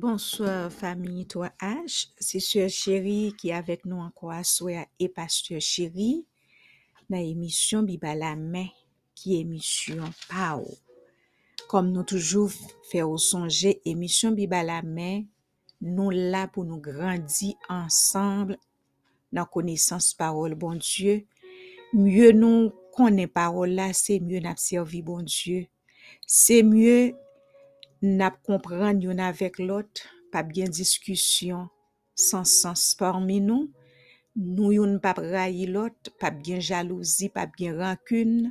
Bonsoir famille 3H, c'est Sœur Chérie qui est avec nous encore à et Pasteur Chérie dans l'émission Biba la main qui est émission PAO. Comme nous toujours faire songer émission Biba la main, nous là pour nous grandir ensemble dans connaissance parole bon Dieu. Mieux nous connaît parole là, c'est mieux nous servir bon Dieu. C'est mieux nap kompran yon avek lot, pa gen diskusyon, san sens parmi nou, nou yon pap rayi lot, pa gen jalouzi, pa gen rankun,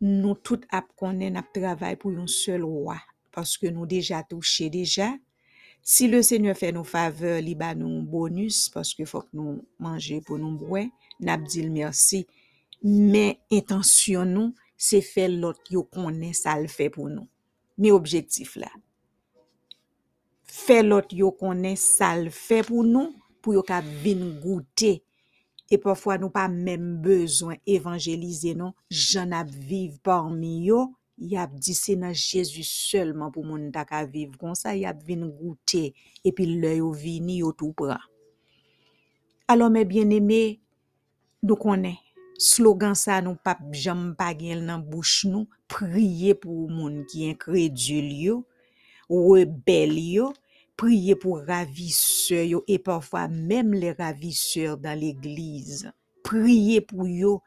nou tout ap konen ap travay pou yon sel wwa, paske nou deja touche deja, Si le Seigneur fè nou faveur, li ba nou bonus, paske fòk nou manje pou nou mbwen, nap dil l mersi. Men, intansyon nou, se fè lot yo konen sa l fè pou nou. mi objektif la. Fè lot yo konen sal fè pou nou, pou yo ka vin goutè. E pwafwa nou pa menm bezwen evanjelize nou, jan ap viv parmi yo, yap di se nan Jezu selman pou moun tak a viv. Kon sa yap vin goutè, epi lè yo vini yo tou pran. Alon mè bien eme, nou konen, slogan sa nou pap mm. jam bagel nan bouch nou, priye pou moun ki inkredul yo, rebel yo, priye pou ravisseur yo, e parfwa mem le ravisseur dan l'eglize. Priye pou yo,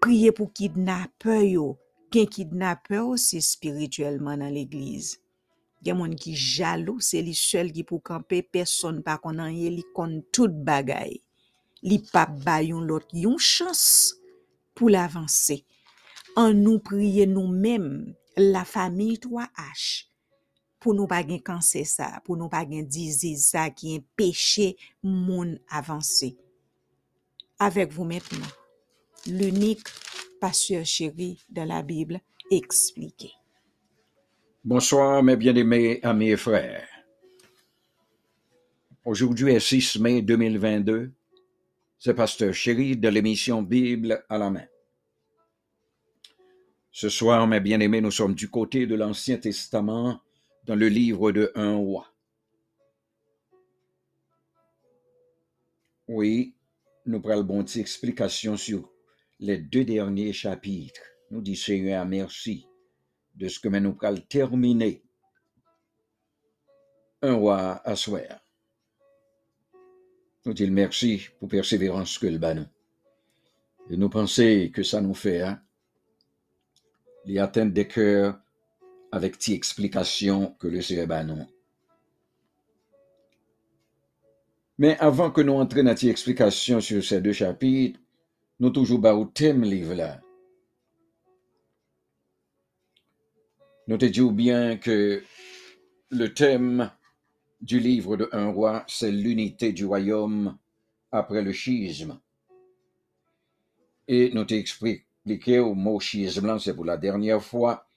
priye pou kidnapper yo, gen kidnapper yo se spirituelman nan l'eglize. Gen moun ki jalou, se li sel ki pou kampe, person pa konan ye li kon tout bagay. Li pap bayon lot yon chans pou l'avanse. An nou priye nou la fami 3H, pou nou pa gen kanse sa, pou nou pa gen dizi sa ki en peche moun avanse. Avek vou pasyor chéri de la Bible explike. Bonsoir, mes bien-aimés amis et frères. Aujourd'hui est 6 mai 2022. C'est Pasteur Chéri de l'émission Bible à la main. Ce soir, mes bien-aimés, nous sommes du côté de l'Ancien Testament dans le livre de Un roi. Oui, nous prenons bonne explication sur les deux derniers chapitres. Nous disons Seigneur merci de ce que nous prenons terminer. Un roi à soir. Nous disons merci pour persévérance que le banon. Et nous pensons que ça nous fait, hein, les atteindre des cœurs avec tes explications que le Seigneur banon. Mais avant que nous entrions dans tes explications sur ces deux chapitres, nous toujours bas au thème livre là. Nous te disons bien que le thème du livre de Un roi, c'est l'unité du royaume après le schisme. Et nous t'expliqué au mot schisme, c'est pour la dernière fois,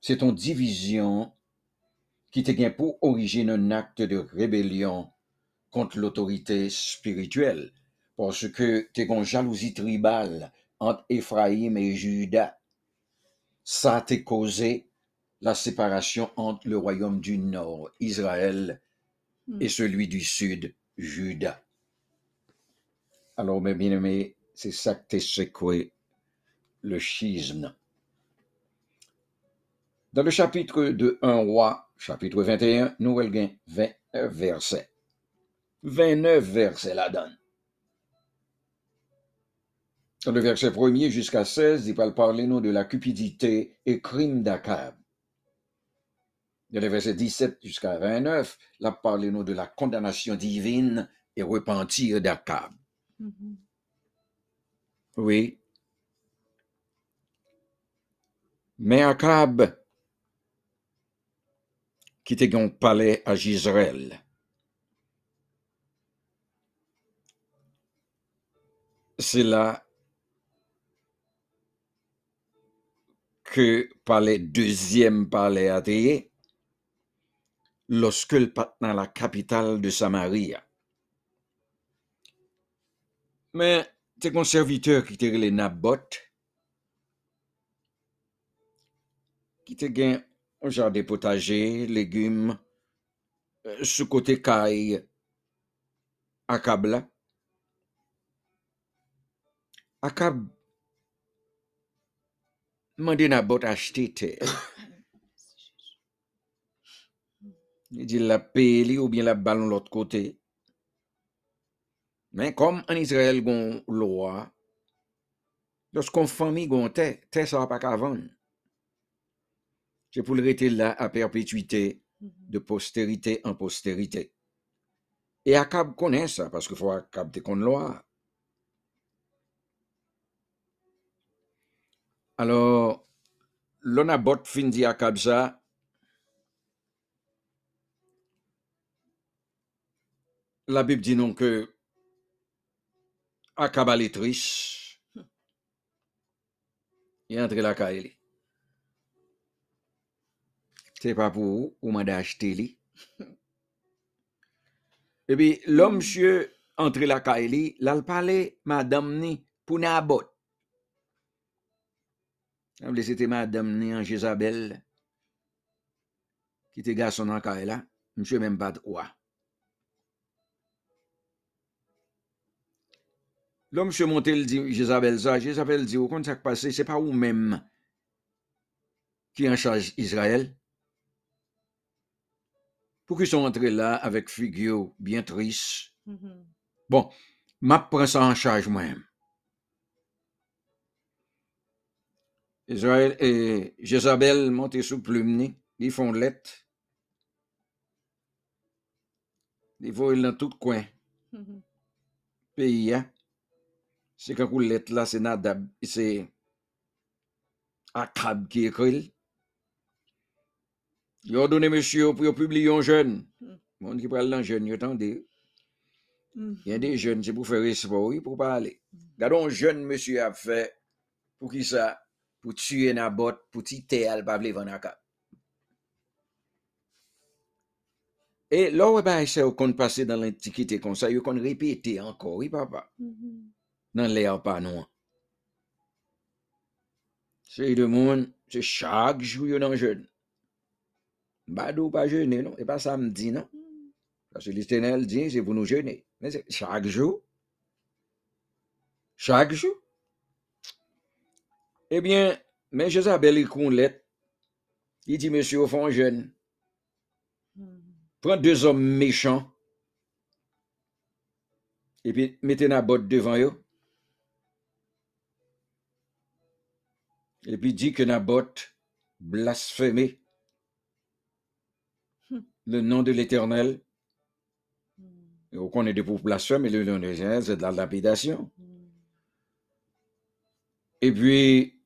c'est une division qui te pour origine un acte de rébellion contre l'autorité spirituelle, parce que t'es une jalousie tribale entre Éphraïm et Juda. Ça t'a causé la séparation entre le royaume du nord, Israël, Hmm. et celui du sud, Juda. Alors, mes bien-aimés, c'est ça que t'es secoué, le schisme. Dans le chapitre de 1 roi, chapitre 21, nous avons 29 versets. 29 versets la donne. Dans le verset 1er jusqu'à 16, il va parler nous de la cupidité et crime d'Akab. Dans le verset 17 jusqu'à 29, là parle nous de la condamnation divine et repentir d'Akab. Mhm. Oui. Mais Akab, qui était un palais à Gisraël, c'est là que palais, deuxième palais a loske l pat nan la kapital de Samaria. Men, te konserviteur ki te rele Nabot, ki te gen jade potaje, legume, euh, sou kote kay akab la. Akab mande Nabot achete te. Il dit la paye ou bien la ballon l'autre côté. Mais comme en Israël, gon loi, lorsqu'on famille gon terre, terre ça va pas qu'à vendre. C'est pour le rester là à perpétuité, de postérité en postérité. Et Akab connaît ça, parce qu'il faut Akab te qu'on loi. Alors, l'on a bot fin dit Akab ça, la Bib di nou ke akabali trish, yantre la ka e li. Se pa pou ou, ou mande achete li. E bi, lom chye antre la ka e li, lal pale madam ni pou na abot. Am li se te madam ni an Jezabel, ki te gason an ka e la, msye menm pat wak. L'homme, monsieur, monté, il dit, Jézabel ça, Jézabel dit, au compte ça qui passe, c'est pas vous même qui en charge Israël. Pour qu'ils sont entrés là avec figure bien triste. Mhm. Bon, m'a prend ça en charge moi-même. Israël et Jézabel montent sous plume, ils font lettre. Ils vont dans tout coin Mhm. pays. Hein? C'est quand vous lettre là, c'est Nadab, c'est Akab qui écrit. Ils ont donné monsieur pour publier un jeune. Hmm. Monde qui parle dans jeune, attendez. Mhm. Il y a des jeunes, c'est pour faire espoir, pour parler. Regardons un jeune monsieur a fait, pour qui ça? Pour tuer Nabot, pour titer al pas vle vendre Akab. Et là, ouais, ben, ça, qu'on passé dans l'Antiquité comme ça, qu'on répétait encore, oui, papa, nan lè an panon an. Se yi de moun, se chak jou yo nan jen. Badou pa jene, non? E pa samdi, non? Kase listenel di, se pou nou jene. Men se chak jou. Chak jou. Ebyen, men je sabel yi kon let. Yi di, monsye, ou fon jen. Pren deux om mechans. Epi, mette nan bot devan yo. Et puis, dit que Nabot blasphémé Hmm. le nom de l'Éternel. On connaît des pour blasphème, et le nom de l'Éternel, c'est de la lapidation. Mhm. Et puis,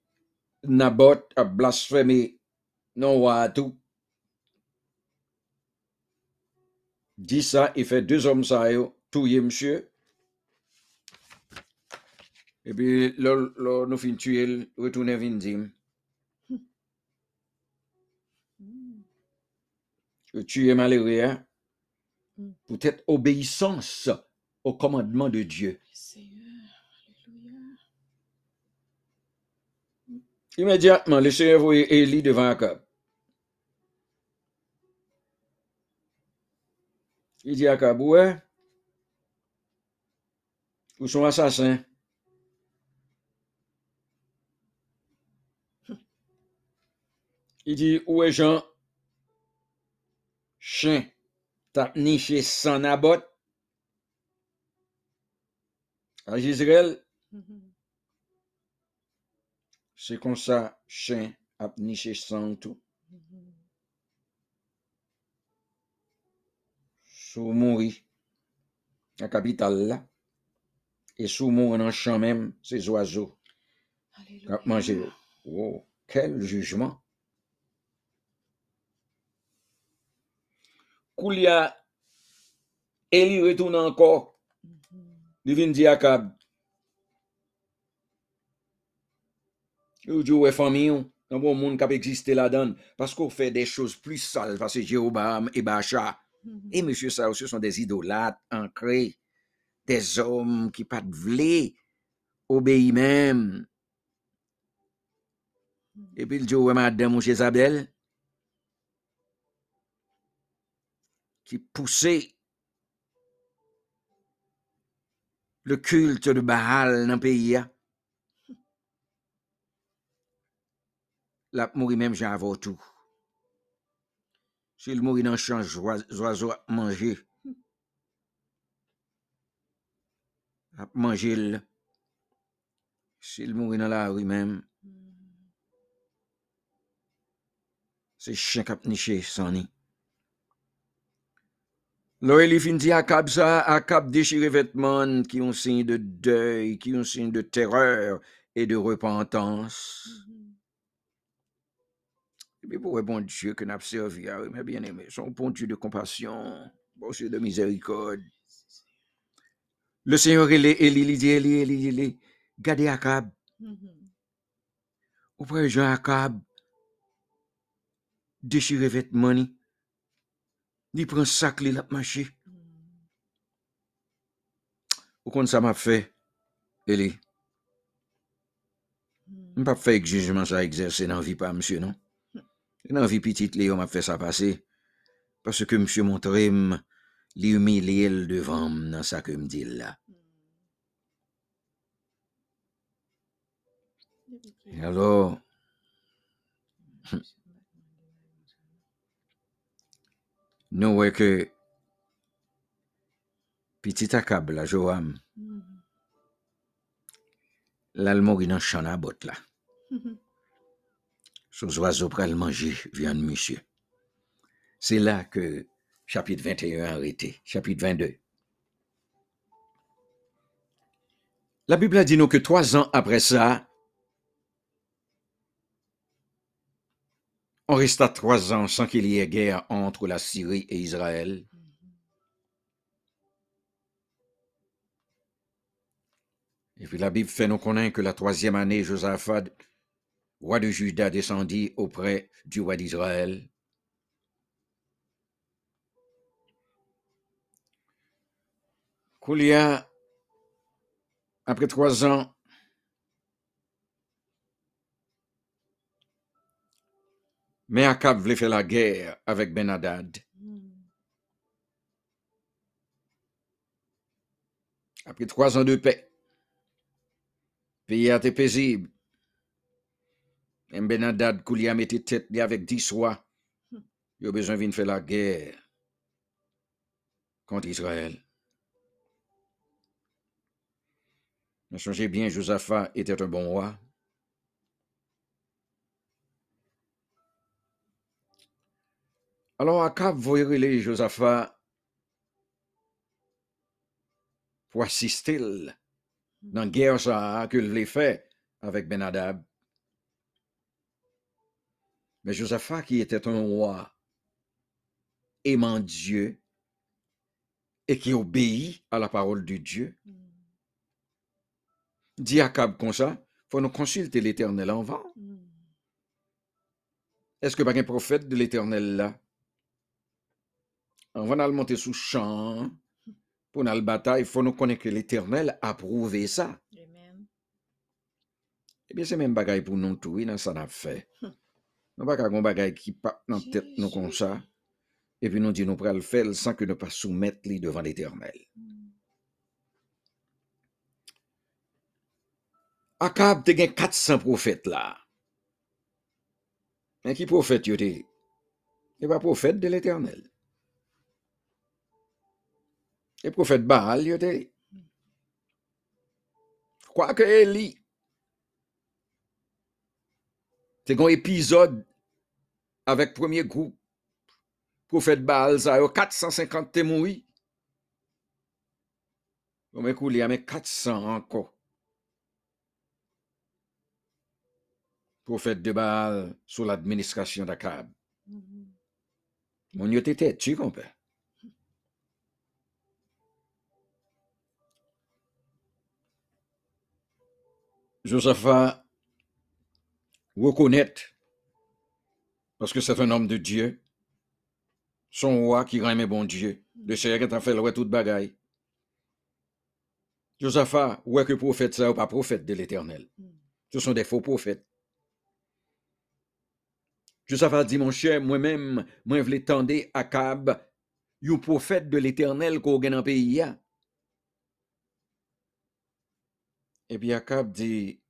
Nabot a blasphémé non à tout. Dit ça, il fait deux hommes ça, touye monsieur. Et puis, là, là, nous fin tuer, retourner vin dim. Tuer malheureux, hein, Hmm. pour être obéissance au commandement de Dieu. Seigneur, Alléluia. Immédiatement, le Seigneur voyait Élie devant Akab. Il dit à Akab, ouais, ou son assassin. Il dit, où est Jean? Chien, t'as niché sans Nabot. À Israël, c'est comme ça, chien a niché sans tout. Sous mourir la capitale là. Et sous mourir dans le champ même ces oiseaux. Qui mangé. Oh quel jugement Koulia, Eli retourne encore. Divin dit à Cab. Yo dit, ouais, famille, dans bon monde qui existe là-dedans. Parce qu'on fait des choses plus sales. Parce que Jérobaam et Bacha. Et monsieur ça aussi sont des idolâtres ancrés. Des hommes qui pas de obéissent même. Et puis il dit, ouais, madame, ou Isabelle. Qui poussait le culte de Baal dans le pays. a. La mourir même j'en avant tout. S'il mourit dans le champ, oiseaux à manger. À manger. le- S'il mourit dans la rue même, c'est chien qui a niché sans nid. Là, il fin dit Akab ça, Akab déchiré vêtements qui ont signe de deuil, qui ont signe de terreur et de repentance. Et puis pour bon Dieu que nous avons servi, mes bien-aimés, son bon Dieu de compassion, bon Dieu de miséricorde. Le Seigneur, il est, il il dit, il est, il est, gardez Akab, auprès de Jean Akab, déchiré vêtements, Ni pren sak li lap mache. Ou kon sa map fe, Eli? Mpap fe ek jujman sa egzerse nan vi pa, msye, non? Nan vi pitit li yo map fe sa pase, pase ke msye montrem li humili el devan nan sa ke mdil la. E alor, alors, nous voyons que petit Akab, là, Joam, là, le mori dans le champ à botte, là. Sous oiseaux pral monsieur. C'est là que chapitre 21 a arrêté, chapitre 22. La Bible a dit nous que trois ans après ça, on resta trois ans sans qu'il y ait guerre entre la Syrie et Israël. Et puis la Bible fait nous connaître que la troisième année, Josaphat, roi de Juda, descendit auprès du roi d'Israël. Koulia, après trois ans, mais Akab voulait faire la guerre avec Ben Hadad. Après trois ans de paix, pays a été paisible. Et Ben Hadad, Koulia mettait tête avec dix rois. Il a besoin de faire la guerre contre Israël. Mais songez bien, Josaphat était un bon roi. Alors Akab voyait Josaphat pour assister dans la guerre ça que voulait faire avec Ben Hadad. Mais Josaphat, qui était un roi aimant Dieu et qui obéit à la parole de Dieu, dit à Akab comme ça, faut nous consulter l'Éternel en vain. Est-ce que pas un prophète de l'Éternel là? On va le monter sous champ pour la bataille, il faut nous connaître que l'Éternel a prouvé ça. Amen. Eh bien, c'est même bagaille pour nous tout, oui, dans ça n'a fait. Nous pas un bagaille qui pas dans la tête nous comme ça, et puis nous dit nous pral le faire sans que nous pas soumettre lui devant l'Éternel. Akab te gen 400 prophètes là. Mais qui prophète yo te? Il pas prophète de l'Éternel. Et prophète Baal yo te. Quoique Eli, c'est un épisode avec premier groupe prophète Baal, ça yo 450 te mouri. Bon, mais il y a mais 400 encore. Prophète de Baal sous l'administration d'Akab. Mon yo te tête, tu comprends? Josaphat reconnaît, parce que c'est un homme de Dieu, son roi qui rend bon Dieu, le Seigneur qui a fait le toute bagaille. Josaphat, ouais que prophète ça ou pas prophète de l'éternel? Ce sont des faux prophètes. Josaphat dit, mon cher, moi-même, moi, je voulais tendre Akab yon prophète de l'éternel qu'on gen dans pays. Et puis Akab dit,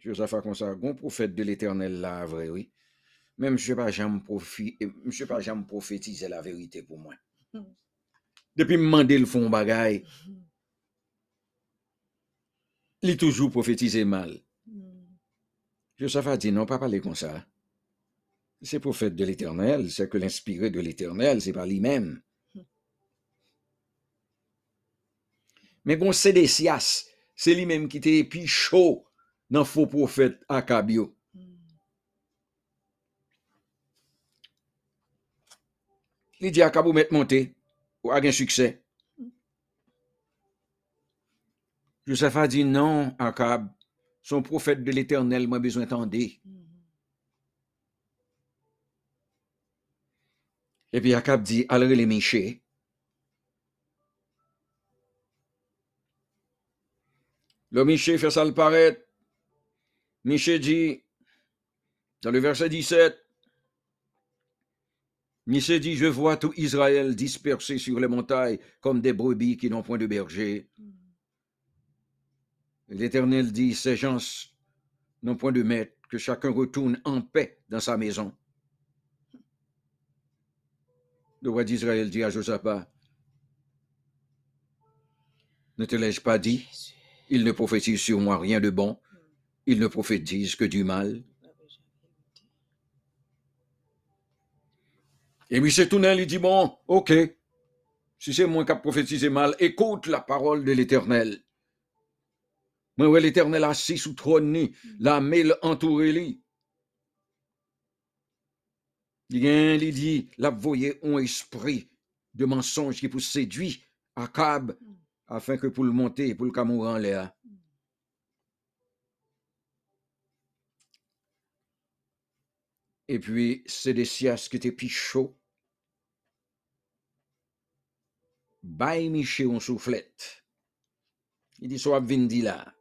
Josaphat comme ça, prophète de l'éternel là, vrai, oui. Mais profi, eh, monsieur pas jamais prophétiser la vérité pour moi. Depuis me demander le fond bagay, il toujours prophétisé mal. Hmm. Josaphat dit non, pas parler comme ça. C'est prophète de l'éternel, c'est que l'inspiré de l'éternel, c'est pas Mais bon, Sédécias, c'est lui-même qui était plus chaud dans faux prophète Akab yo. Hmm. Il dit Akab ou mettre monter, ou a un succès. Josaphat dit non, Akab, son prophète de l'éternel m'a besoin d'entendre. Hmm. Et puis Akab dit, allez les Miché. Le Miché fait ça le paraître. Miché dit, dans le verset 17, Miché dit, je vois tout Israël dispersé sur les montagnes comme des brebis qui n'ont point de berger. L'Éternel dit, ces gens n'ont point de maître, que chacun retourne en paix dans sa maison. Le roi d'Israël dit à Josaphat, ne te l'ai-je pas dit, Jésus. il ne prophétise sur moi rien de bon, il ne prophétise que du mal. Et c'est tout il dit, bon, ok, si c'est moi qui a prophétisé mal, écoute la parole de l'Éternel. Moi, ouais, l'Éternel assis sous trône, la mêle entouré lui. Il dit, la voyez un esprit de mensonge qui pour séduire Akab. Afin que pour le monter, pour le camourir en l'air. Et puis, c'est des sias qui étaient chauds. Baille Miché on soufflette. Il dit, soit vindi là.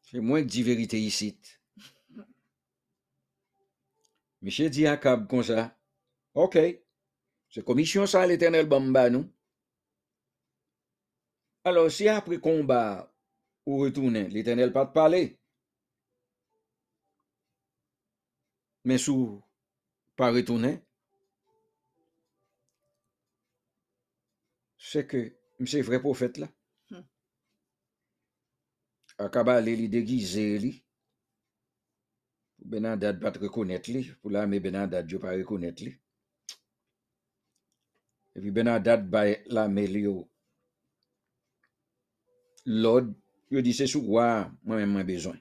C'est moi qui dis vérité ici. Miché dit à Akab comme ça. OK. Se komisyon sa l'Eternel bamba nou. Alors, si apre komba ou retounen, l'Eternel pa te pale. Men sou pa retounen, se ke mse vre profet la. Hmm. Akaba li li degize li. Benan dad bat rekonet li. Pou la me benan dad yo pa rekonet li. Et puis Benadad bay la melio. L'ordre, je dis c'est sous quoi moi-même j'ai besoin?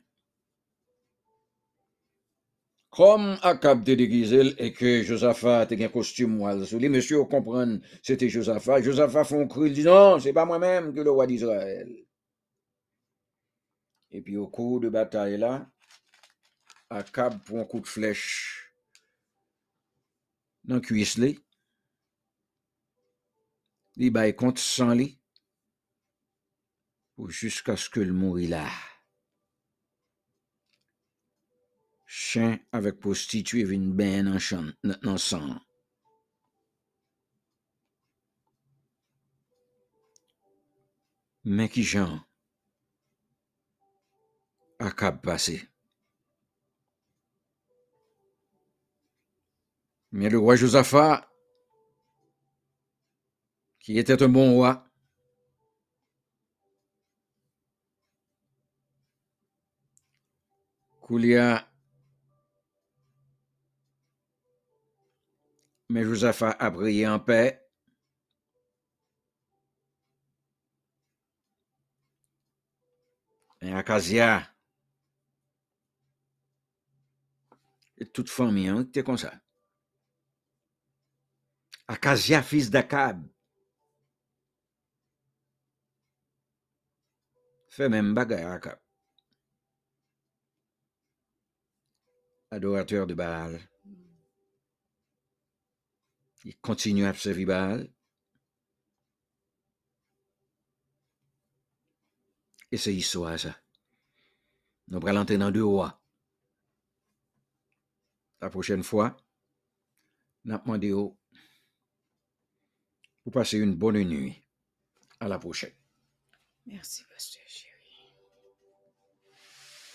Comme Akab te déguisé et que Josaphat te un costume moelle sous lui, monsieur comprendre c'était Josaphat. Josaphat font cru, il dit non, c'est pas moi-même que le roi d'Israël. Et puis au cours de bataille là, Akab prend un coup de flèche dans le cuisse li. Compte sans lui pour jusqu'à ce que le mourit là. Chien avec prostituée vin ben en chan, dans sang. Mais qui Jean Akab passé. Mais le roi Josaphat, qui était un bon roi, Koulia, mais Josaphat a prié en paix. Et Akazia, et toute famille, hein, t'es comme ça. Akazia, fils d'Akab, fait même Akab. Adorateur de Baal. Il continue à servir Baal. Et c'est histoire, ça. Nous allons entrer dans deux rois. La prochaine fois, n'a demandé pour passer une bonne nuit. À la prochaine. Merci, Pasteur.